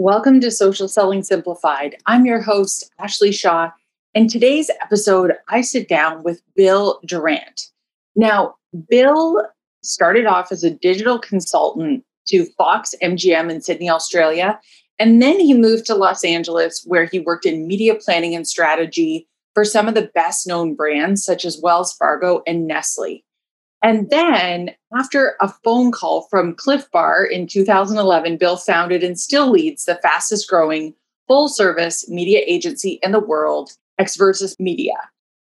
Welcome to Social Selling Simplified. I'm your host, Ashley Shaw. In today's episode, I sit down with Bill Durant. Now, Bill started off as a digital consultant to Fox MGM in Sydney, Australia. And then he moved to Los Angeles, where he worked in media planning and strategy for some of the best known brands, such as Wells Fargo and Nestle. And then, after a phone call from Clif Bar in 2011, Bill founded and still leads the fastest growing full service media agency in the world, Xversus Media.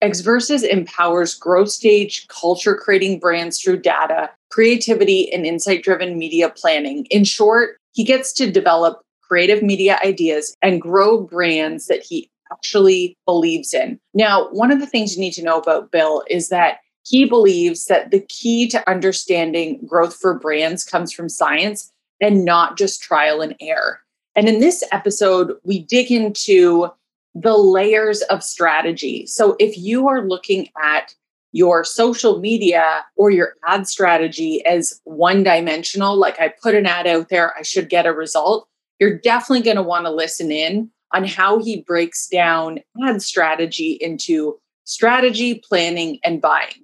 Xversus empowers growth stage culture creating brands through data, creativity, and insight driven media planning. In short, he gets to develop creative media ideas and grow brands that he actually believes in. Now, one of the things you need to know about Bill is that he believes that the key to understanding growth for brands comes from science and not just trial and error. And in this episode, we dig into the layers of strategy. So if you are looking at your social media or your ad strategy as one dimensional, like I put an ad out there, I should get a result, you're definitely going to want to listen in on how he breaks down ad strategy into strategy, planning, and buying.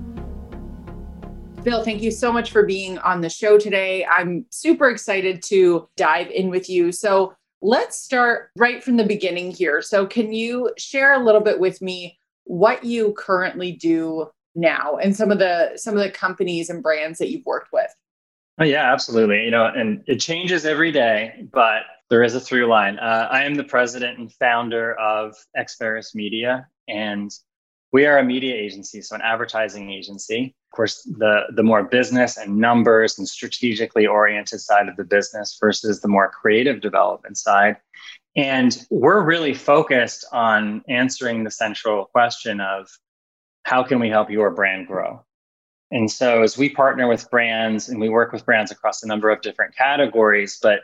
Bill, thank you so much for being on the show today. I'm super excited to dive in with you. So, let's start right from the beginning here. So, can you share a little bit with me what you currently do now and some of the some of the companies and brands that you've worked with? Oh, yeah, absolutely. You know, and it changes every day, but there is a through line. Uh, I am the president and founder of Xversus Media, and we are a media agency, so an advertising agency. Of course, the, the more business and numbers and strategically oriented side of the business versus the more creative development side. And we're really focused on answering the central question of how can we help your brand grow? And so as we partner with brands and we work with brands across a number of different categories, but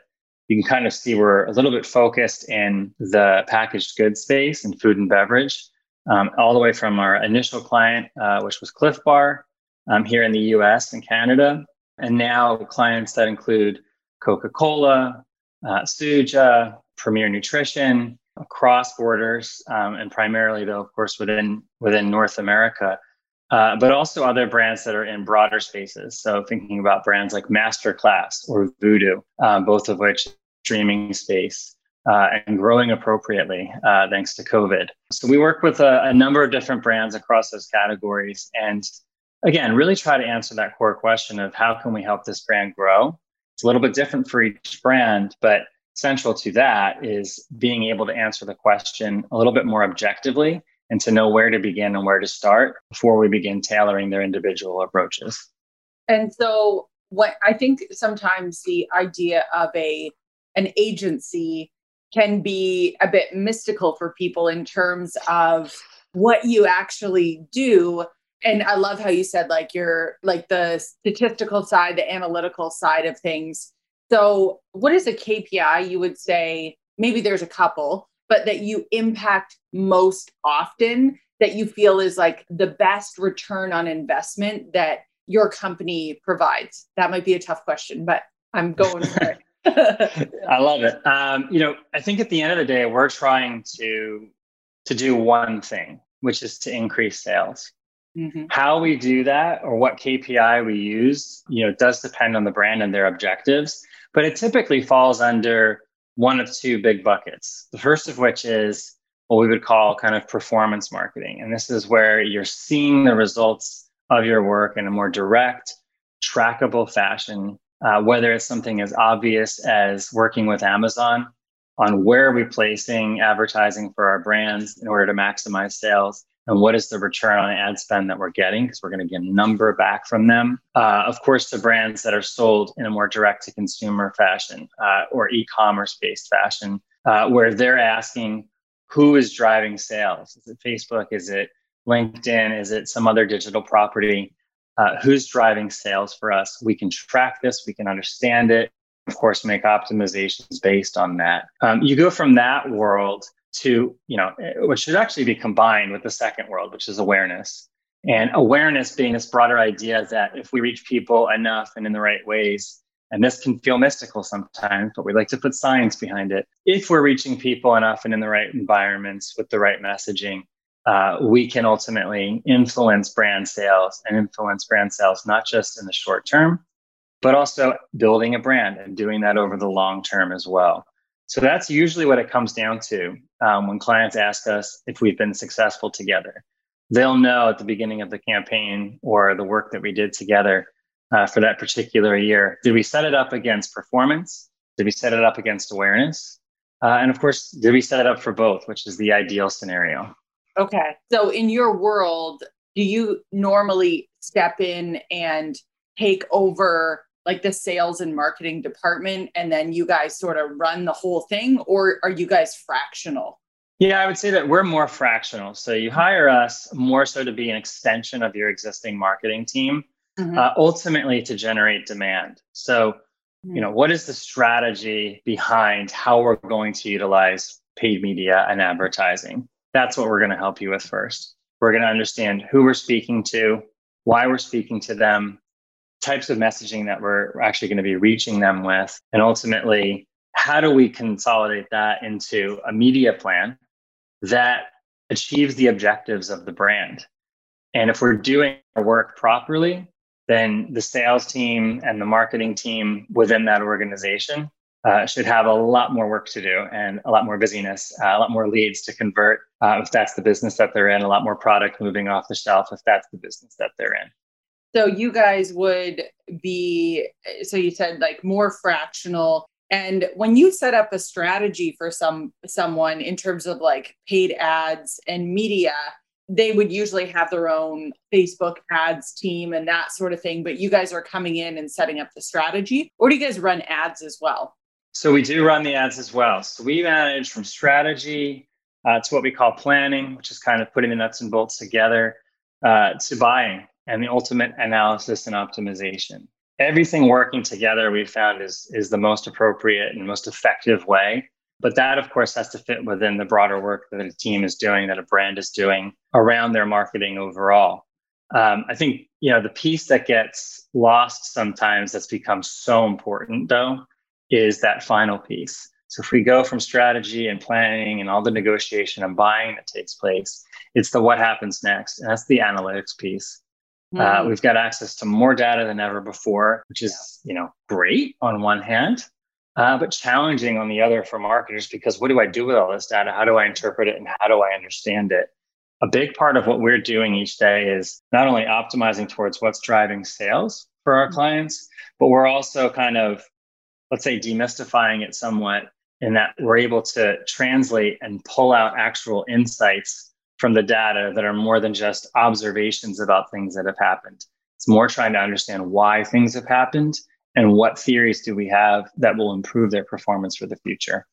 you can kind of see we're a little bit focused in the packaged goods space and food and beverage um, all the way from our initial client, uh, which was Clif Bar um, here in the US and Canada, and now clients that include Coca Cola, uh, Suja, Premier Nutrition, across borders, um, and primarily, though, of course, within, within North America. Uh, but also other brands that are in broader spaces. So thinking about brands like Masterclass or Vudu, um, both of which streaming space uh, and growing appropriately uh, thanks to COVID. So we work with a, a, number of different brands across those categories, and again, really try to answer that core question of how can we help this brand grow. It's a little bit different for each brand, but central to that is being able to answer the question a little bit more objectively and to know where to begin and where to start before we begin tailoring their individual approaches. And so what I think sometimes the idea of a an agency can be a bit mystical for people in terms of what you actually do. And i love how you said like you're like the statistical side the analytical side of things. So what is a kpi you would say maybe there's a couple but that you impact most often that you feel is like the best return on investment that your company provides? That might be a tough question but i'm going for it I love it. Um, you know, I think at the end of the day, we're trying to to do one thing, which is to increase sales. Mm-hmm. How we do that or what KPI we use, you know, does depend on the brand and their objectives, but it typically falls under one of two big buckets. The first of which is what we would call kind of performance marketing. And this is where you're seeing the results of your work in a more direct, trackable fashion, uh, whether it's something as obvious as working with Amazon on where are we placing advertising for our brands in order to maximize sales and what is the return on ad spend that we're getting because we're going to get a number back from them. Uh, of course to brands that are sold in a more direct to consumer fashion uh, or e-commerce based fashion uh, where they're asking who is driving sales? Is it facebook? Is it linkedin? Is it some other digital property uh, who's driving sales for us we can track this we can understand it of course, make optimizations based on that. Um, you go from that world to, you know, which should actually be combined with the second world, which is awareness. And awareness being this broader idea that if we reach people enough and in the right ways, and this can feel mystical sometimes, but we like to put science behind it. If we're reaching people enough and in the right environments with the right messaging, uh, we can ultimately influence brand sales and influence brand sales not just in the short term, but also building a brand and doing that over the long term as well. So that's usually what it comes down to um, when clients ask us if we've been successful together. They'll know at the beginning of the campaign or the work that we did together uh, for that particular year. Did we set it up against performance? Did we set it up against awareness? Uh, and of course, did we set it up for both, which is the ideal scenario? Okay. So, in your world, do you normally step in and take over like the sales and marketing department and then you guys sort of run the whole thing or are you guys fractional yeah i would say that we're more fractional so you hire us more so to be an extension of your existing marketing team mm-hmm. uh, ultimately to generate demand so mm-hmm. you know what is the strategy behind how we're going to utilize paid media and advertising that's what we're going to help you with first we're going to understand who we're speaking to why we're speaking to them types of messaging that we're actually going to be reaching them with. And ultimately, how do we consolidate that into a media plan that achieves the objectives of the brand? And if we're doing our work properly, then the sales team and the marketing team within that organization uh, should have a lot more work to do and a lot more busyness, uh, a lot more leads to convert uh, if that's the business that they're in, a lot more product moving off the shelf if that's the business that they're in. So you guys would be, so you said like more fractional. And when you set up a strategy for some someone in terms of like paid ads and media, they would usually have their own Facebook ads team and that sort of thing. But you guys are coming in and setting up the strategy, or do you guys run ads as well? So we do run the ads as well. So we manage from strategy uh, to what we call planning, which is kind of putting the nuts and bolts together, uh, to buying and the ultimate analysis and optimization. Everything working together we found is, is the most appropriate and most effective way. But that, of course, has to fit within the broader work that a team is doing, that a brand is doing around their marketing overall. Um, I think you know the piece that gets lost sometimes that's become so important though is that final piece. So if we go from strategy and planning and all the negotiation and buying that takes place, it's the what happens next, and that's the analytics piece. Mm-hmm. Uh, we've got access to more data than ever before, which is you know great on one hand, uh, but challenging on the other for marketers because what do I do with all this data? How do I interpret it and how do I understand it? A big part of what we're doing each day is not only optimizing towards what's driving sales for our mm. clients, but we're also kind of, let's say, demystifying it somewhat in that we're able to translate and pull out actual insights from the data that are more than just observations about things that have happened. It's more trying to understand why things have happened and what theories do we have that will improve their performance for the future.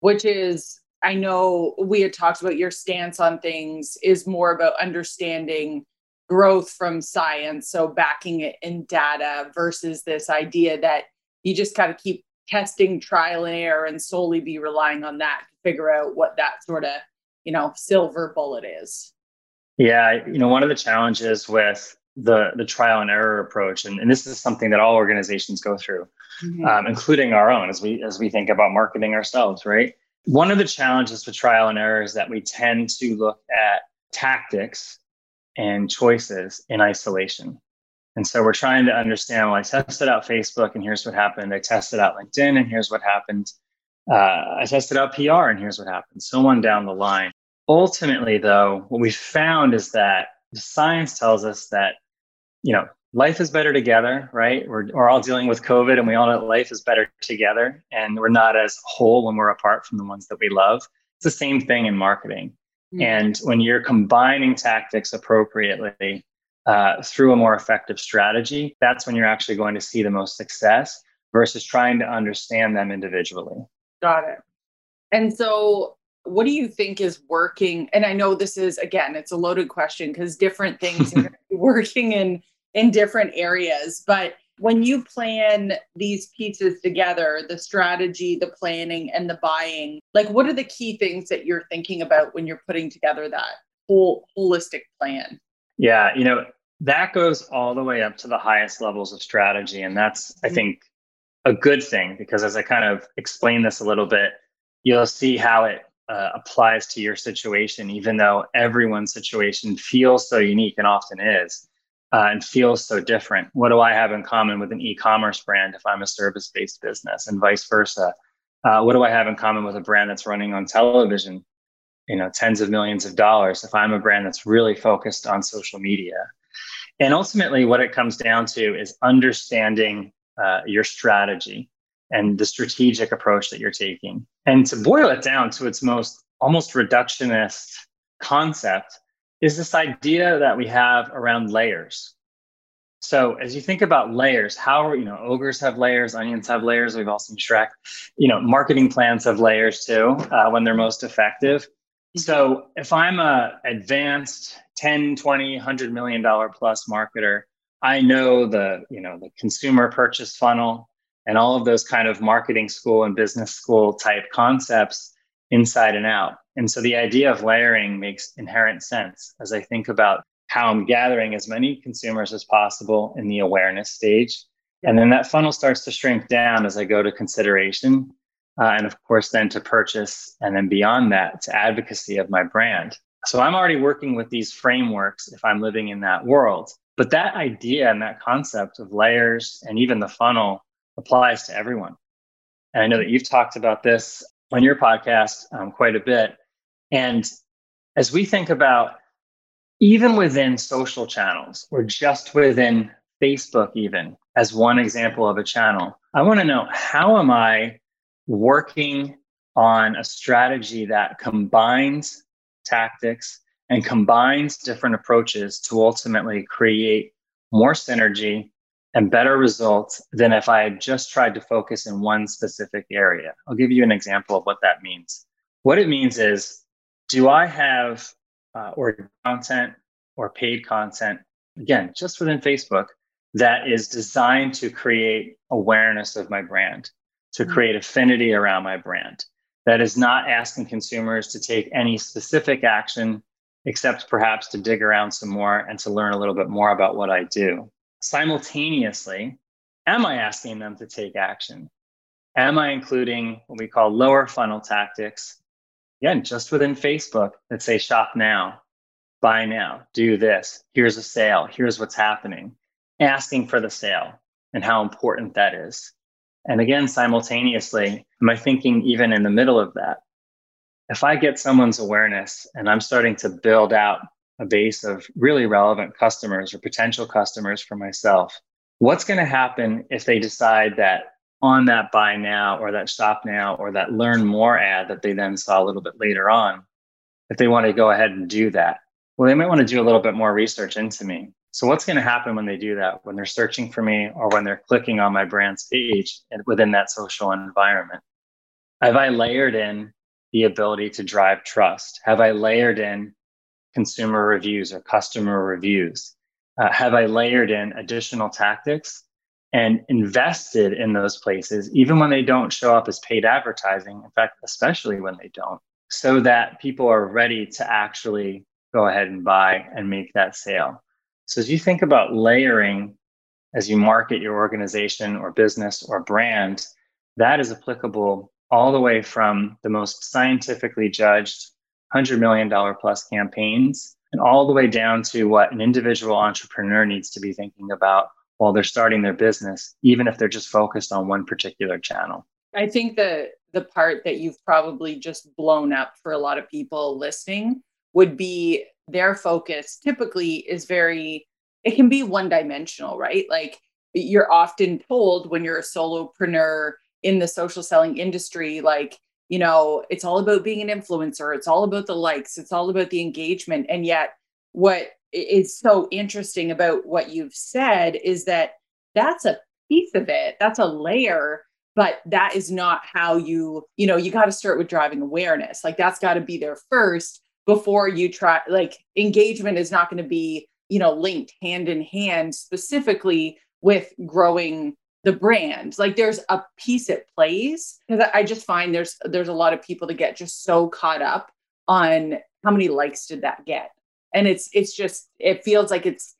Which is, I know we had talked about your stance on things is more about understanding growth from science. So backing it in data versus this idea that you just got to keep testing trial and error and solely be relying on that to figure out what that sort of you know silver bullet is. Yeah you know one of the challenges with the the trial and error approach and, and this is something that all organizations go through mm-hmm. um, including our own as we as we think about marketing ourselves right? One of the challenges with trial and error is that we tend to look at tactics and choices in isolation and so we're trying to understand well i tested out facebook and here's what happened i tested out linkedin and here's what happened uh, i tested out pr and here's what happened so on down the line ultimately, though, what we found is that the science tells us that, you know, life is better together, right? We're, we're all dealing with COVID and we all know life is better together and we're not as whole when we're apart from the ones that we love. It's the same thing in marketing. Mm-hmm. And when you're combining tactics appropriately uh, through a more effective strategy, that's when you're actually going to see the most success versus trying to understand them individually. Got it. And so, what do you think is working? And I know this is, again, it's a loaded question because different things are working in in different areas but when you plan these pieces together the strategy the planning and the buying like what are the key things that you're thinking about when you're putting together that whole holistic plan yeah you know that goes all the way up to the highest levels of strategy and that's i mm-hmm. think a good thing because as i kind of explain this a little bit you'll see how it uh, applies to your situation even though everyone's situation feels so unique and often is uh, and feels so different. What do I have in common with an e-commerce brand if I'm a service-based business, and vice versa? Uh, what do I have in common with a brand that's running on television, you know, tens of millions of dollars if I'm a brand that's really focused on social media? And ultimately, what it comes down to is understanding uh, your strategy and the strategic approach that you're taking. And to boil it down to its most almost reductionist concept, is this idea that we have around layers. So as you think about layers, how you know, ogres have layers, onions have layers. We've all seen Shrek. You know, marketing plans have layers too uh, when they're most effective. So if I'm a advanced 10, 20, 100 million dollar plus marketer, I know the, you know, the consumer purchase funnel and all of those kind of marketing school and business school type concepts inside and out. And so the idea of layering makes inherent sense as I think about how I'm gathering as many consumers as possible in the awareness stage. And then that funnel starts to shrink down as I go to consideration. Uh, and of course, then to purchase. And then beyond that, to advocacy of my brand. So I'm already working with these frameworks if I'm living in that world. But that idea and that concept of layers and even the funnel applies to everyone. And I know that you've talked about this on your podcast um, quite a bit. And as we think about even within social channels or just within Facebook, even as one example of a channel, I want to know how am I working on a strategy that combines tactics and combines different approaches to ultimately create more synergy and better results than if I had just tried to focus in one specific area. I'll give you an example of what that means. What it means is, do I have uh, or content or paid content, again, just within Facebook, that is designed to create awareness of my brand, to mm-hmm. create affinity around my brand, that is not asking consumers to take any specific action except perhaps to dig around some more and to learn a little bit more about what I do simultaneously, am I asking them to take action? Am I including what we call lower funnel tactics? Again, just within Facebook that say shop now, buy now, do this, here's a sale, here's what's happening, asking for the sale and how important that is. And again, simultaneously, am I thinking even in the middle of that? If I get someone's awareness and I'm starting to build out a base of really relevant customers or potential customers for myself. What's going to happen if they decide that on that buy now or that shop now or that learn more ad that they then saw a little bit later on, if they want to go ahead and do that? Well, they might want to do a little bit more research into me. So, what's going to happen when they do that? When they're searching for me or when they're clicking on my brand's page and within that social environment? Have I layered in the ability to drive trust? Have I layered in consumer reviews or customer reviews? Uh, have I layered in additional tactics and invested in those places, even when they don't show up as paid advertising? In fact, especially when they don't, so that people are ready to actually go ahead and buy and make that sale. So, as you think about layering as you market your organization or business or brand, that is applicable all the way from the most scientifically judged $100 million plus campaigns and all the way down to what an individual entrepreneur needs to be thinking about while they're starting their business, even if they're just focused on one particular channel. I think the the part that you've probably just blown up for a lot of people listening would be their focus typically is very it can be one dimensional right? Like you're often told when you're a solopreneur in the social selling industry like you know it's all about being an influencer it's all about the likes it's all about the engagement and yet what is so interesting about what you've said is that that's a piece of it that's a layer but that is not how you you know you got to start with driving awareness like that's got to be there first before you try like engagement is not going to be you know linked hand in hand specifically with growing the brand. Like there's a piece it plays because i just find there's there's a lot of people that get just so caught up on how many likes did that get. And it's it's just it feels like it's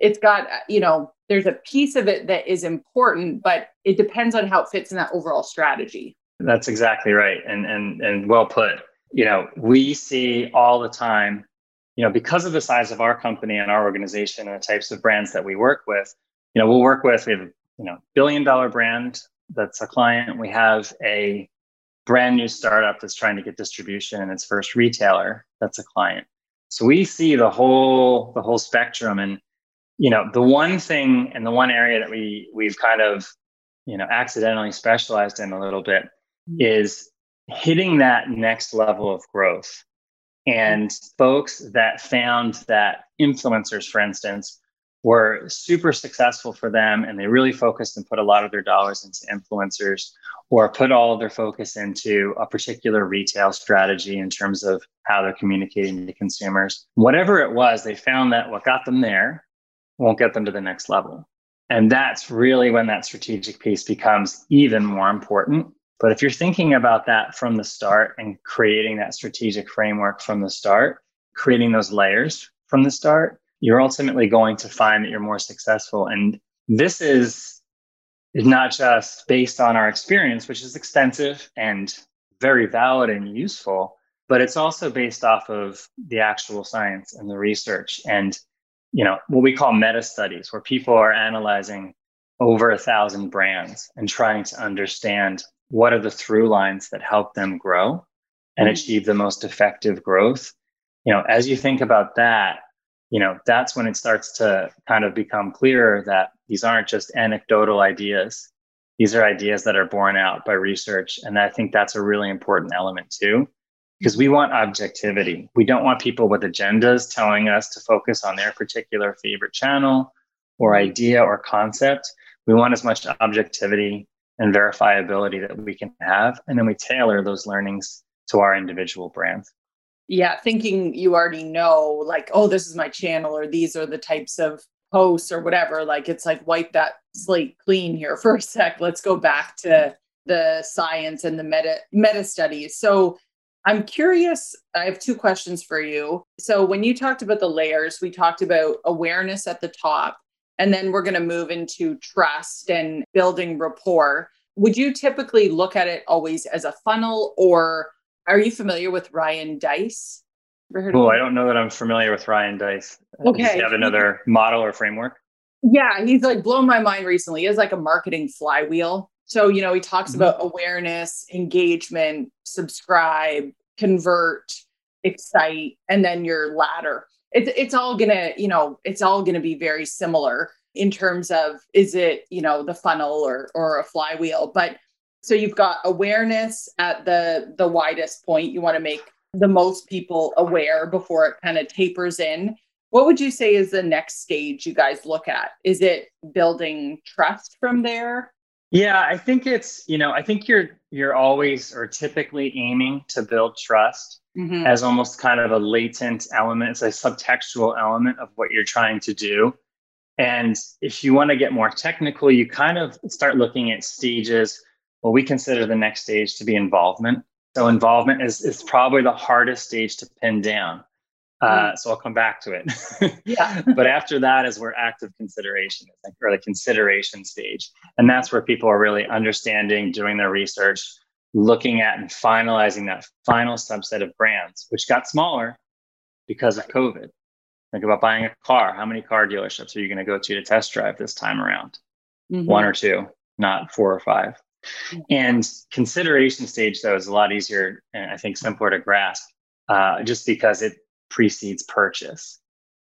it's got you know there's a piece of it that is important but it depends on how it fits in that overall strategy. That's exactly right and and and well put you know we see all the time you know because of the size of our company and our organization and the types of brands that we work with you know we'll work with we have you know billion dollar brand that's a client. We have a brand new startup that's trying to get distribution in its first retailer that's a client. So we see the whole the whole spectrum. And you know the one thing and the one area that we we've kind of you know accidentally specialized in a little bit mm-hmm. is hitting that next level of growth and folks that found that influencers for instance were super successful for them and they really focused and put a lot of their dollars into influencers or put all of their focus into a particular retail strategy in terms of how they're communicating to consumers. Whatever it was, they found that what got them there won't get them to the next level. And that's really when that strategic piece becomes even more important. But if you're thinking about that from the start and creating that strategic framework from the start, creating those layers from the start, you're ultimately going to find that you're more successful. And this is not just based on our experience, which is extensive and very valid and useful, but it's also based off of the actual science and the research and you know what we call meta studies where people are analyzing over a thousand brands and trying to understand what are the through lines that help them grow and mm-hmm. achieve the most effective growth? You know as you think about that you know that's when it starts to kind of become clearer that these aren't just anecdotal ideas. These are ideas that are borne out by research and i think that's a really important element too because we want objectivity. We don't want people with agendas telling us to focus on their particular favorite channel or idea or concept. We want as much objectivity and verifiability that we can have and then we tailor those learnings to our individual brands yeah, thinking you already know, like, oh, this is my channel, or these are the types of posts, or whatever. Like, it's like wipe that slate clean here for a sec. Let's go back to the science and the meta meta studies. So I'm curious. I have two questions for you. So when you talked about the layers, we talked about awareness at the top, and then we're going to move into trust and building rapport. Would you typically look at it always as a funnel or are you familiar with Ryan Deiss? Oh, I don't know that I'm familiar with Ryan Deiss. Okay. Does he have another model or framework? Yeah, he's like blown my mind recently. He has like a marketing flywheel. So, you know, he talks mm-hmm. about awareness, engagement, subscribe, convert, excite, and then your ladder. It's it's all gonna, you know, it's all gonna be very similar in terms of is it, you know, the funnel or or a flywheel. But so you've got awareness at the the widest point. You want to make the most people aware before it kind of tapers in. What would you say is the next stage you guys look at? Is it building trust from there? Yeah, I think it's, you know, I think you're you're always or typically aiming to build trust mm-hmm. as almost kind of a latent element, it's a subtextual element of what you're trying to do. And if you want to get more technical, you kind of start looking at stages well, we consider the next stage to be involvement. So involvement is, is probably the hardest stage to pin down. Uh, so I'll come back to it. yeah. but after that is where active consideration is, or the consideration stage. And that's where people are really understanding, doing their research, looking at and finalizing that final subset of brands, which got smaller because of COVID. Think about buying a car. How many car dealerships are you going to go to to test drive this time around? Mm-hmm. One or two, not four or five. And consideration stage, though, is a lot easier and I think simpler to grasp uh, just because it precedes purchase.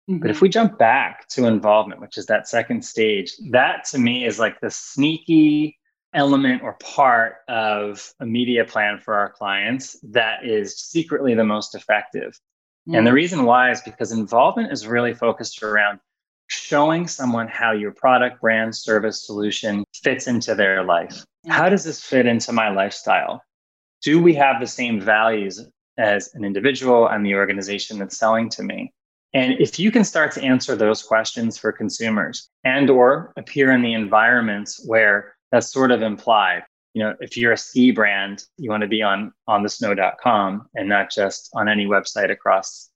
Mm-hmm. But if mm-hmm. we jump back to involvement, which is that second stage, that to me is like the sneaky element or part of a media plan for our clients that is secretly the most effective. Mm-hmm. And the mm. reason why is because involvement is really focused around showing someone how your product, brand, service, solution fits into their life. How does this fit into my lifestyle? Do we have the same values as an individual and the organization that's selling to me? And if you can start to answer those questions for consumers and or appear in the environments where that's sort of implied, you know, if you're a ski brand, you want to be on on the snow.com and not just on any website across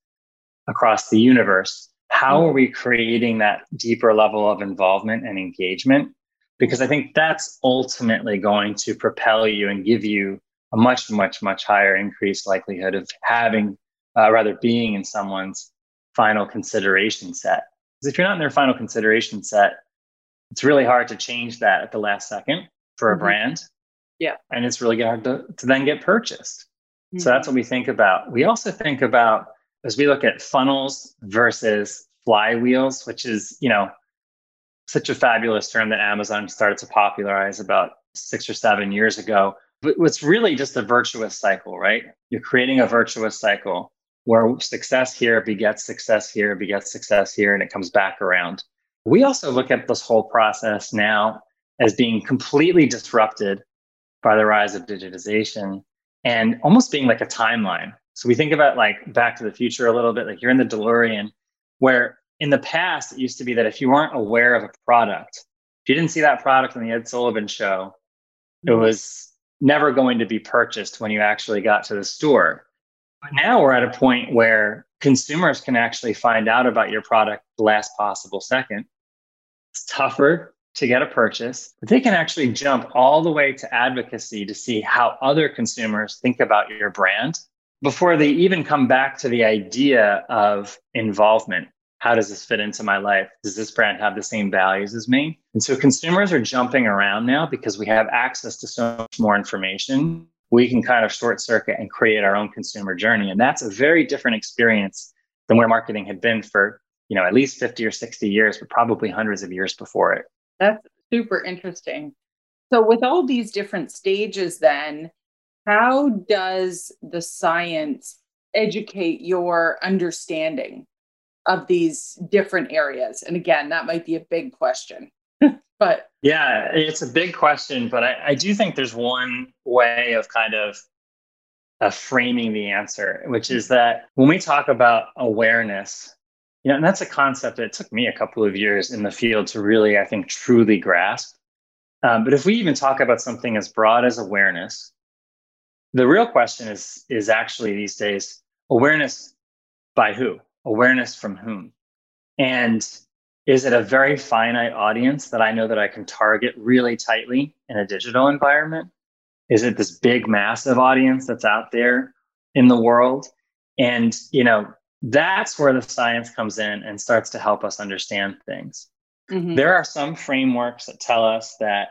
across the universe. How are we creating that deeper level of involvement and engagement? Because I think that's ultimately going to propel you and give you a much, much, much higher increased likelihood of having, uh, rather being in someone's final consideration set. Because if you're not in their final consideration set, it's really hard to change that at the last second for a mm-hmm. brand. Yeah. And it's really hard to, to then get purchased. Mm-hmm. So that's what we think about. We also think about as we look at funnels versus flywheels, which is, you know, such a fabulous term that Amazon started to popularize about six or seven years ago. But it's really just a virtuous cycle, right? You're creating a virtuous cycle where success here begets success here, begets success here, and it comes back around. We also look at this whole process now as being completely disrupted by the rise of digitization and almost being like a timeline. So we think about like back to the future a little bit, like you're in the DeLorean, where in the past it used to be that if you weren't aware of a product, if you didn't see that product on the Ed Sullivan show, it was never going to be purchased when you actually got to the store. But now we're at a point where consumers can actually find out about your product the last possible second. It's tougher to get a purchase, but they can actually jump all the way to advocacy to see how other consumers think about your brand before they even come back to the idea of involvement. How does this fit into my life? Does this brand have the same values as me? And so consumers are jumping around now because we have access to so much more information. We can kind of short circuit and create our own consumer journey. And that's a very different experience than where marketing had been for, you know, at least 50 or 60 years, but probably hundreds of years before it. That's super interesting. So, with all these different stages, then, how does the science educate your understanding of these different areas? And again, that might be a big question. but yeah, it's a big question, but I, I, do think there's one way of kind of framing the answer, which is that when we talk about awareness, you know, and that's a concept that took me a couple of years in the field to really, I think, truly grasp. Um, but if we even talk about something as broad as awareness, the real question is is actually these days awareness by who? Awareness from whom? And is it a very finite audience that I know that I can target really tightly in a digital environment? Is it this big, massive audience that's out there in the world? And, you know, that's where the science comes in and starts to help us understand things. Mm-hmm. There are some frameworks that tell us that,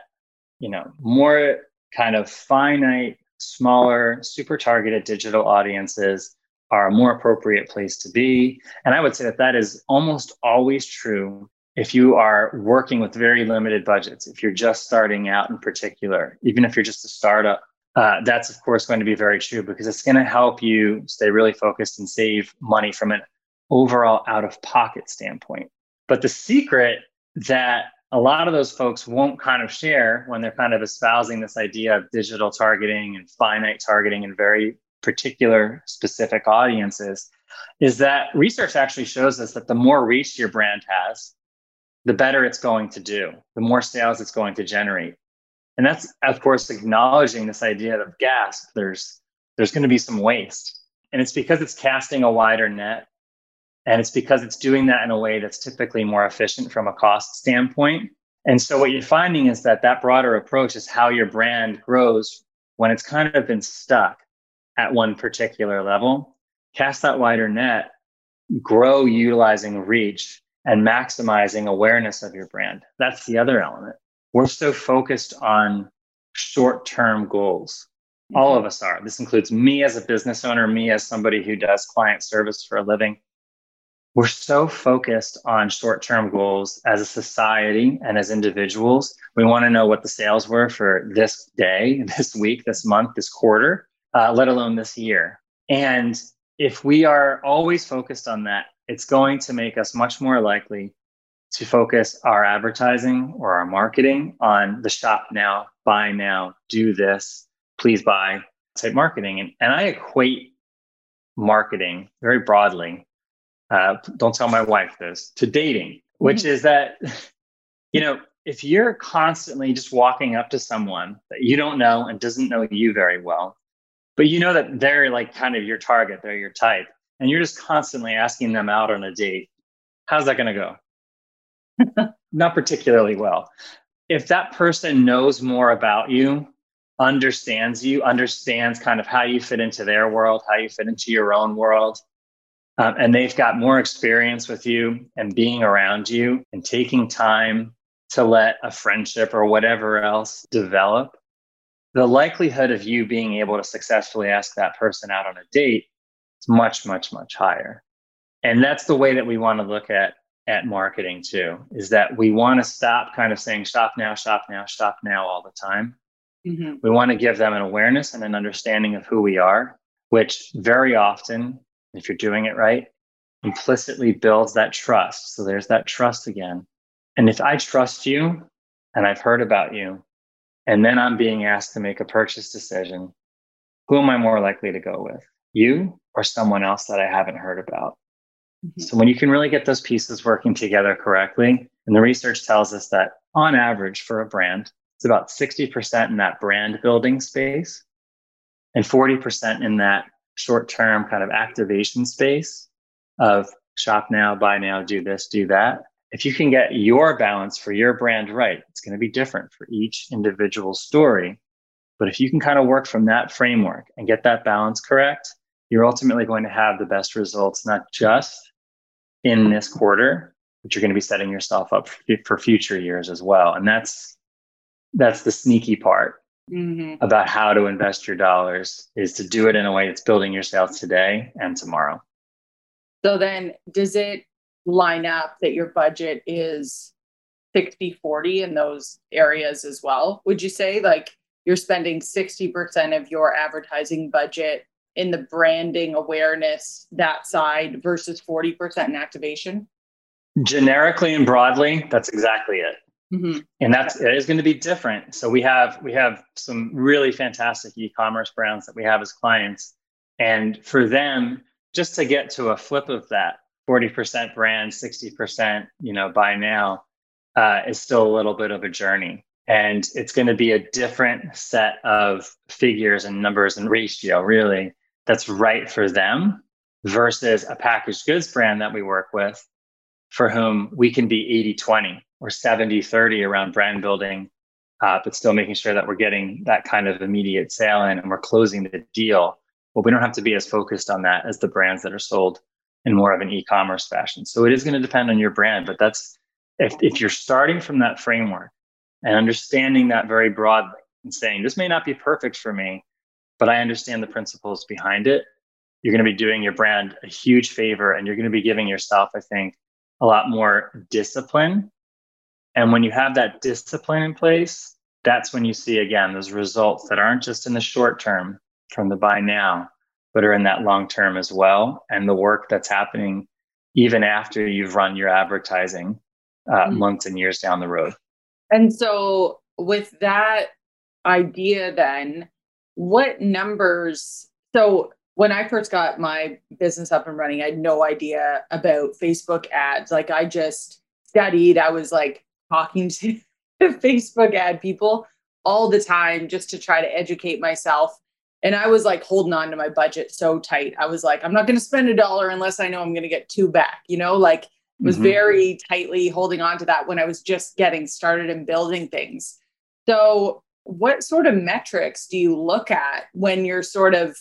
you know, more kind of finite, smaller, super targeted digital audiences are a more appropriate place to be. And I would say that that is almost always true if you are working with very limited budgets, if you're just starting out in particular, even if you're just a startup, uh, that's of course going to be very true because it's going to help you stay really focused and save money from an overall out of pocket standpoint. But the secret that a lot of those folks won't kind of share when they're kind of espousing this idea of digital targeting and finite targeting and very particular specific audiences is that research actually shows us that the more reach your brand has, the better it's going to do, the more sales it's going to generate. And that's, of course, acknowledging this idea of gas. There's there's going to be some waste, and it's because it's casting a wider net, and it's because it's doing that in a way that's typically more efficient from a cost standpoint. And so what you're finding is that that broader approach is how your brand grows when it's kind of been stuck at one particular level. Cast that wider net, grow utilizing reach and maximizing awareness of your brand. That's the other element we're so focused on short term goals. All mm-hmm. of us are. This includes me as a business owner, me as somebody who does client service for a living. We're so focused on short term goals as a society and as individuals. We want to know what the sales were for this day, this week, this month, this quarter, uh, let alone this year. And if we are always focused on that, it's going to make us much more likely to focus our advertising or our marketing on the shop now, buy now, do this, please buy type marketing. And, and I equate marketing very broadly. Uh, don't tell my wife this to dating, which mm-hmm. is that, you know, if you're constantly just walking up to someone that you don't know and doesn't know you very well, but you know that they're like kind of your target, they're your type, and you're just constantly asking them out on a date, how's that going to go? not particularly well. If that person knows more about you, understands you, understands kind of how you fit into their world, how you fit into your own world, um, and they've got more experience with you and being around you and taking time to let a friendship or whatever else develop, the likelihood of you being able to successfully ask that person out on a date is much, much, much higher. And that's the way that we want to look at at marketing too is that we want to stop kind of saying shop now shop now shop now all the time mm-hmm. we want to give them an awareness and an understanding of who we are which very often if you're doing it right implicitly builds that trust so there's that trust again and if i trust you and i've heard about you and then i'm being asked to make a purchase decision who am i more likely to go with you or someone else that i haven't heard about Mm-hmm. So when you can really get those pieces working together correctly, and the research tells us that on average for a brand, it's about 60% in that brand building space and 40% in that short term kind of activation space of shop now, buy now, do this, do that. If you can get your balance for your brand right, it's going to be different for each individual story. But if you can kind of work from that framework and get that balance correct, you're ultimately going to have the best results, not just in this quarter, but you're going to be setting yourself up for future years as well. And that's that's the sneaky part mm-hmm. about how to invest your dollars is to do it in a way that's building your sales today and tomorrow. So then does it line up that your budget is 60 40 in those areas as well? Would you say like you're spending 60% of your advertising budget in the branding awareness that side versus 40% in activation? Generically and broadly, that's exactly it. Mm-hmm. And that's it is going to be different. So we have we have some really fantastic e-commerce brands that we have as clients, and for them, just to get to a flip of that, forty percent brand, sixty percent, you know, buy now, uh, is still a little bit of a journey, and it's going to be a different set of figures and numbers and ratio, really, that's right for them versus a packaged goods brand that we work with for whom we can be 80 20 or 70 30 around brand building, uh, but still making sure that we're getting that kind of immediate sale in and we're closing the deal. Well, we don't have to be as focused on that as the brands that are sold in more of an e commerce fashion. So it is going to depend on your brand, but that's if, if you're starting from that framework and understanding that very broadly and saying, this may not be perfect for me, but I understand the principles behind it. You're going to be doing your brand a huge favor and you're going to be giving yourself, I think, a lot more discipline. And when you have that discipline in place, that's when you see again those results that aren't just in the short term from the buy now, but are in that long term as well. And the work that's happening even after you've run your advertising uh, mm-hmm. months and years down the road. And so, with that idea, then, what numbers so when I first got my business up and running, I had no idea about Facebook ads. Like I just studied, I was like talking to Facebook ad people all the time just to try to educate myself. And I was like holding on to my budget so tight. I was like, I'm not going to spend a dollar unless I know I'm going to get two back, you know, like was mm-hmm. very tightly holding on to that when I was just getting started and building things. So what sort of metrics do you look at when you're sort of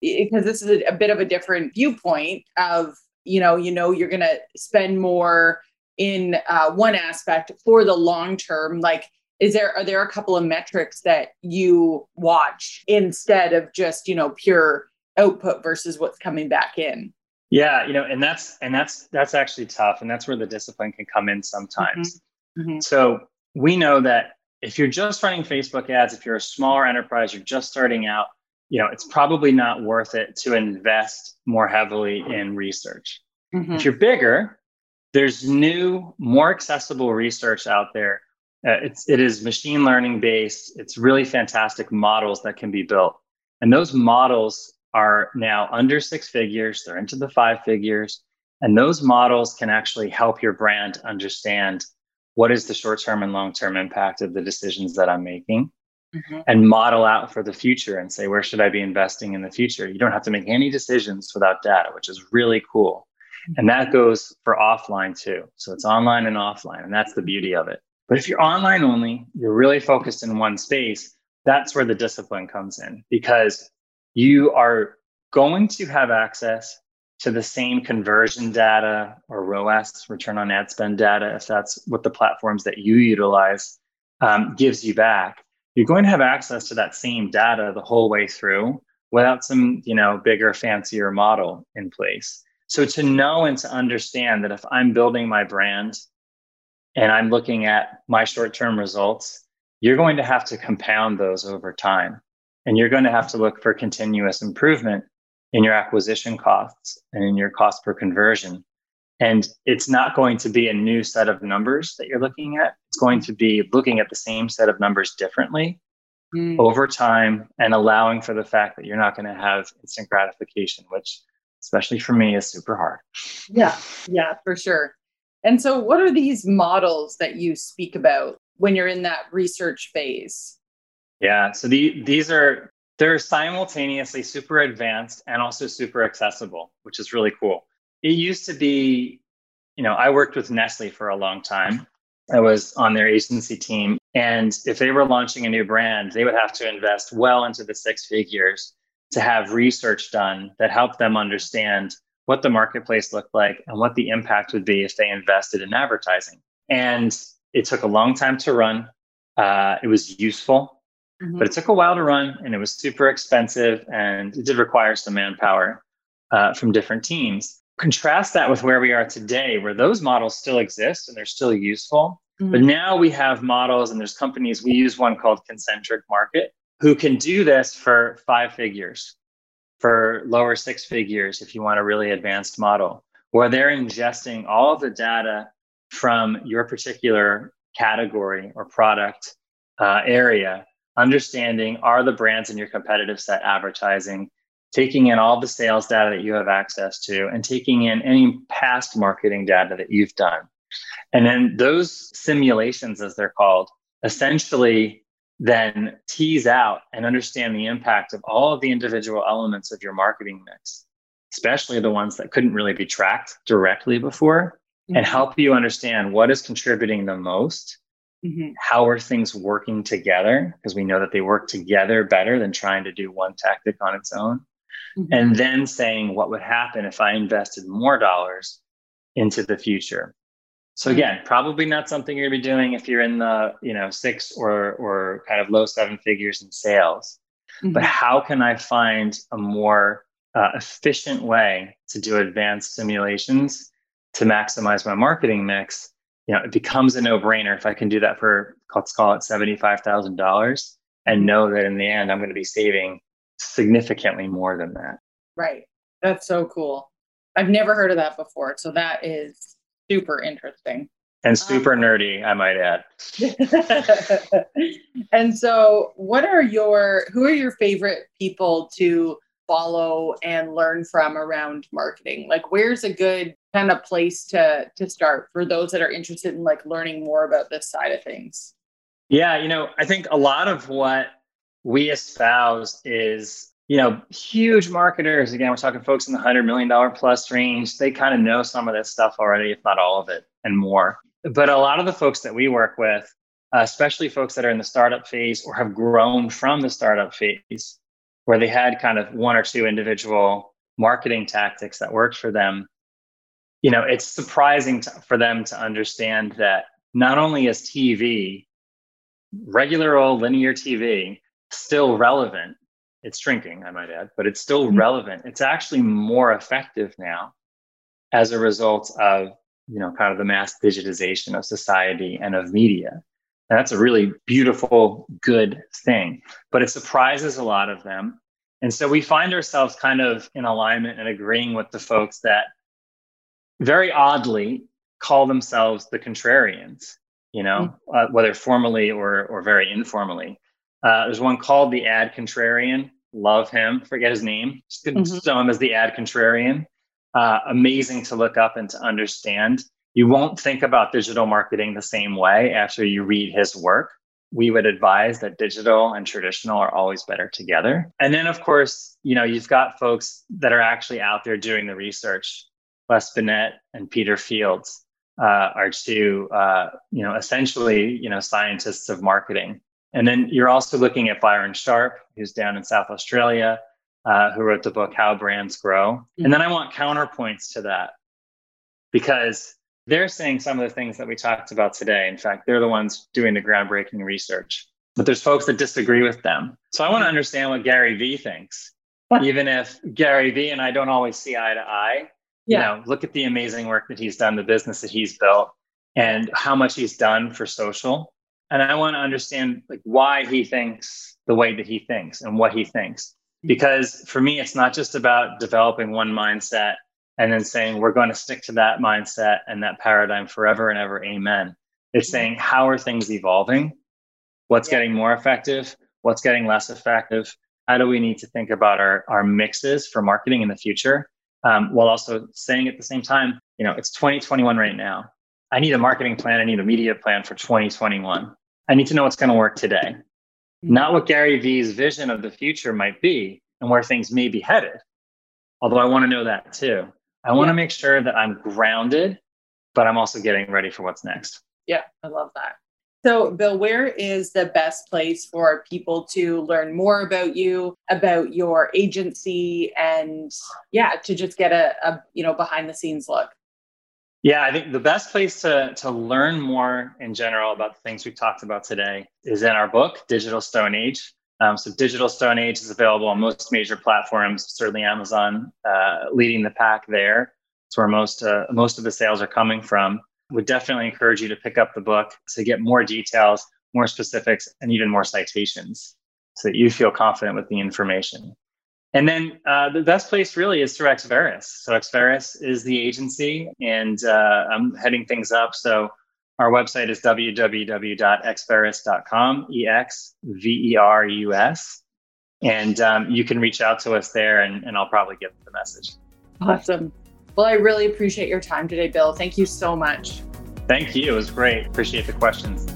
because this is a, bit of a different viewpoint of you know you know you're going to spend more in uh, one aspect for the long term like is there are there a couple of metrics that you watch instead of just you know pure output versus what's coming back in yeah you know and that's and that's that's actually tough and that's where the discipline can come in sometimes mm-hmm. Mm-hmm. so we know that if you're just running facebook ads if you're a smaller enterprise you're just starting out you know it's probably not worth it to invest more heavily in research mm-hmm. if you're bigger there's new more accessible research out there uh, it's it is machine learning based. It's really fantastic models that can be built, and those models are now under six figures. They're into the five figures, and those models can actually help your brand understand what is the short term and long term impact of the decisions that I'm making. Mm-hmm. And model out for the future and say, where should I be investing in the future? You don't have to make any decisions without data, which is really cool. And that goes for offline too. So it's online and offline. And that's the beauty of it. But if you're online only, you're really focused in one space, that's where the discipline comes in because you are going to have access to the same conversion data or ROAS, return on ad spend data, if that's what the platforms that you utilize um, gives you back. You're going to have access to that same data the whole way through without some, you know, bigger, fancier model in place. So to know and to understand that if I'm building my brand and I'm looking at my short term results, you're going to have to compound those over time. And you're going to have to look for continuous improvement in your acquisition costs and in your cost per conversion. And it's not going to be a new set of numbers that you're looking at. It's going to be looking at the same set of numbers differently mm. over time and allowing for the fact that you're not going to have instant gratification, which, especially for me, is super hard. Yeah, yeah, for sure. And so, what are these models that you speak about when you're in that research phase? Yeah, so the, these are they're simultaneously super advanced and also super accessible, which is really cool. It used to be, you know, I worked with Nestle for a long time. I was on their agency team, and if they were launching a new brand, they would have to invest well into the six figures to have research done that helped them understand what the marketplace looked like and what the impact would be if they invested in advertising. And it took a long time to run. Uh, it was useful, mm-hmm. but it took a while to run and it was super expensive and it did require some manpower uh, from different teams. Contrast that with where we are today, where those models still exist and they're still useful. Mm-hmm. But now we have models and there's companies, we use one called Concentric Market, who can do this for five figures for lower six figures if you want a really advanced model, where they're ingesting all the data from your particular category or product uh, area, understanding are the brands in your competitive set advertising, taking in all the sales data that you have access to, and taking in any past marketing data that you've done. And then those simulations, as they're called, essentially then tease out and understand the impact of all of the individual elements of your marketing mix, especially the ones that couldn't really be tracked directly before, mm-hmm. and help you understand what is contributing the most. Mm-hmm. How are things working together? Because we know that they work together better than trying to do one tactic on its own. Mm-hmm. And then saying what would happen if I invested more dollars into the future. So again, probably not something you're gonna be doing if you're in the you know six or or kind of low seven figures in sales. Mm-hmm. But how can I find a more uh, efficient way to do advanced simulations to maximize my marketing mix? You know, it becomes a no-brainer if I can do that for let's call it seventy-five thousand dollars, and know that in the end I'm going to be saving significantly more than that. Right. That's so cool. I've never heard of that before. So that is super interesting. And um, super um, nerdy i might add. And so what are your who are your favorite people to follow and learn from around marketing? Like where's a good kind of place to to start for those that are interested in like learning more about this side of things? Yeah you know i think a lot of what we espouse is you know, huge marketers. Again, we're talking folks in the hundred million dollar plus range. They kind of know some of this stuff already, if not all of it, and more. But a lot of the folks that we work with, especially folks that are in the startup phase or have grown from the startup phase, where they had kind of one or two individual marketing tactics that worked for them, you know, it's surprising to, for them to understand that not only is TV regular old linear TV still relevant. It's shrinking, I might add, but it's still mm-hmm. relevant. It's actually more effective now as a result of you know kind of the mass digitization of society and of media. And that's a really beautiful, good thing. But it surprises a lot of them. And so we find ourselves kind of in alignment and agreeing with the folks that very oddly call themselves the contrarians, you know, mm-hmm. uh, whether formally or, or very informally. Uh, there's one called the ad contrarian. Love him. Forget his name. Just mm-hmm. know him as the ad contrarian. Uh, amazing to look up and to understand. You won't think about digital marketing the same way after you read his work. We would advise that digital and traditional are always better together. And then, of course, you know, you've got folks that are actually out there doing the research. Les Binet and Peter Fields uh, are two, uh, you know, essentially, you know, scientists of marketing. And then you're also looking at Byron Sharp, who's down in South Australia, uh, who wrote the book How Brands Grow. Mm-hmm. And then I want counterpoints to that because they're saying some of the things that we talked about today. In fact, they're the ones doing the groundbreaking research. But there's folks that disagree with them. So I want to understand what Gary Vee thinks, even if Gary Vee and I don't always see eye to eye. Yeah. You know, look at the amazing work that he's done, the business that he's built, and how much he's done for social. And I want to understand like why he thinks the way that he thinks and what he thinks. Because for me, it's not just about developing one mindset and then saying we're going to stick to that mindset and that paradigm forever and ever amen. It's mm-hmm. saying how are things evolving? What's yeah. getting more effective? What's getting less effective? How do we need to think about our, our mixes for marketing in the future? Um, while also saying at the same time you know it's 2021 right now. I need a marketing plan. I need a media plan for 2021 i need to know what's going to work today mm-hmm. not what gary vee's vision of the future might be and where things may be headed although i want to know that too I want to make sure that I'm grounded, but I'm also getting ready for what's next. Yeah, I love that. So, Bill, where is the best place for people to learn more about you, about your agency, and yeah, to just get a, a you know behind the scenes look? Yeah, I think the best place to to learn more in general about the things we've talked about today is in our book, Digital Stone Age. Um, so Digital Stone Age is available on most major platforms, certainly Amazon uh, leading the pack there. It's where most, uh, most of the sales are coming from. Would definitely encourage you to pick up the book to get more details, more specifics, and even more citations so that you feel confident with the information. And then uh, the best place really is through Exverus. So Exverus is the agency, and uh, I'm heading things up. So our website is www.exverus.com, E X V E R U S. And um, you can reach out to us there, and, and I'll probably get the message. Awesome. Well, I really appreciate your time today, Bill. Thank you so much. Thank you. It was great. Appreciate the questions.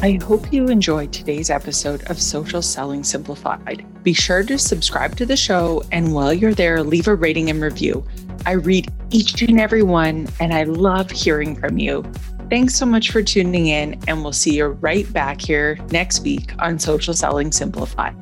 I hope you enjoyed today's episode of Social Selling Simplified. Be sure to subscribe to the show, and while you're there, leave a rating and review. I read each and every one, and I love hearing from you. Thanks so much for tuning in, and we'll see you right back here next week on Social Selling Simplified.